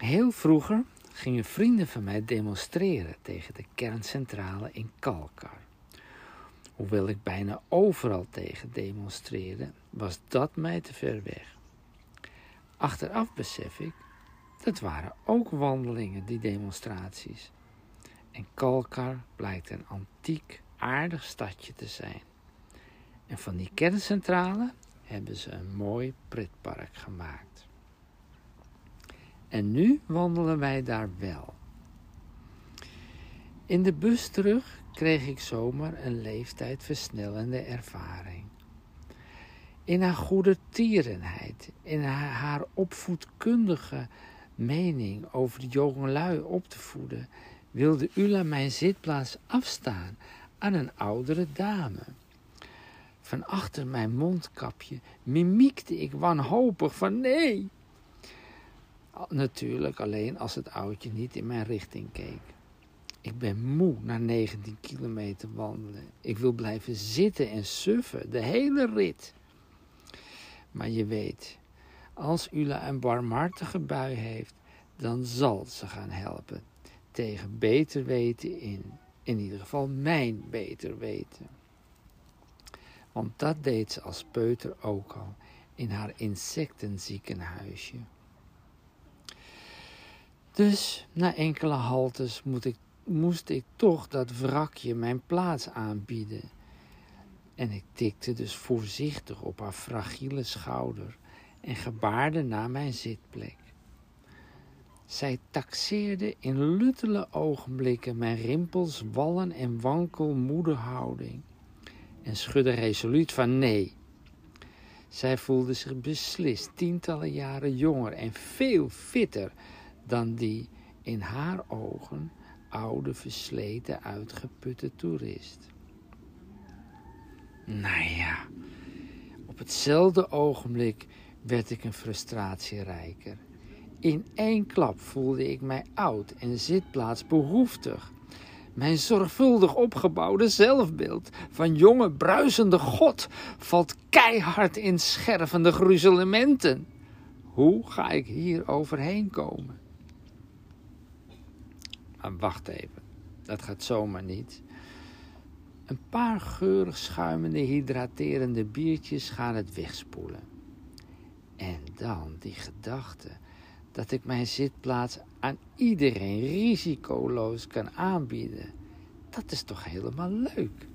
Heel vroeger gingen vrienden van mij demonstreren tegen de kerncentrale in Kalkar. Hoewel ik bijna overal tegen demonstreerde, was dat mij te ver weg. Achteraf besef ik, dat waren ook wandelingen, die demonstraties. En Kalkar blijkt een antiek, aardig stadje te zijn. En van die kerncentrale hebben ze een mooi pretpark gemaakt. En nu wandelen wij daar wel. In de bus terug kreeg ik zomaar een leeftijdversnellende ervaring. In haar goede tierenheid, in haar, opvoedkundige mening over de jongelui op te voeden, wilde Ula mijn zitplaats afstaan aan een oudere dame. Van achter mijn mondkapje mimiekte ik wanhopig van nee. Natuurlijk alleen als het oudje niet in mijn richting keek. Ik ben moe na 19 kilometer wandelen. Ik wil blijven zitten en suffen, de hele rit. Maar je weet, als Ula een barmhartige bui heeft, dan zal ze gaan helpen. Tegen beter weten in. In ieder geval mijn beter weten. Want dat deed ze als peuter ook al in haar insectenziekenhuisje. Dus na enkele haltes moet ik, moest ik toch dat wrakje mijn plaats aanbieden. En ik tikte dus voorzichtig op haar fragiele schouder en gebaarde naar mijn zitplek. Zij taxeerde in luttele ogenblikken mijn rimpels, wallen en wankel houding en schudde resoluut van nee. Zij voelde zich beslist tientallen jaren jonger en veel fitter dan die in haar ogen oude, versleten, uitgeputte toerist. Nou ja, op hetzelfde ogenblik werd ik een frustratie rijker. In één klap voelde ik mij oud en zitplaatsbehoeftig. Mijn zorgvuldig opgebouwde zelfbeeld van jonge bruisende God valt keihard in schervende gruzelementen. Hoe ga ik hier overheen komen? Wacht even, dat gaat zomaar niet. Een paar geurig schuimende, hydraterende biertjes gaan het wegspoelen. En dan die gedachte dat ik mijn zitplaats aan iedereen risicoloos kan aanbieden. Dat is toch helemaal leuk?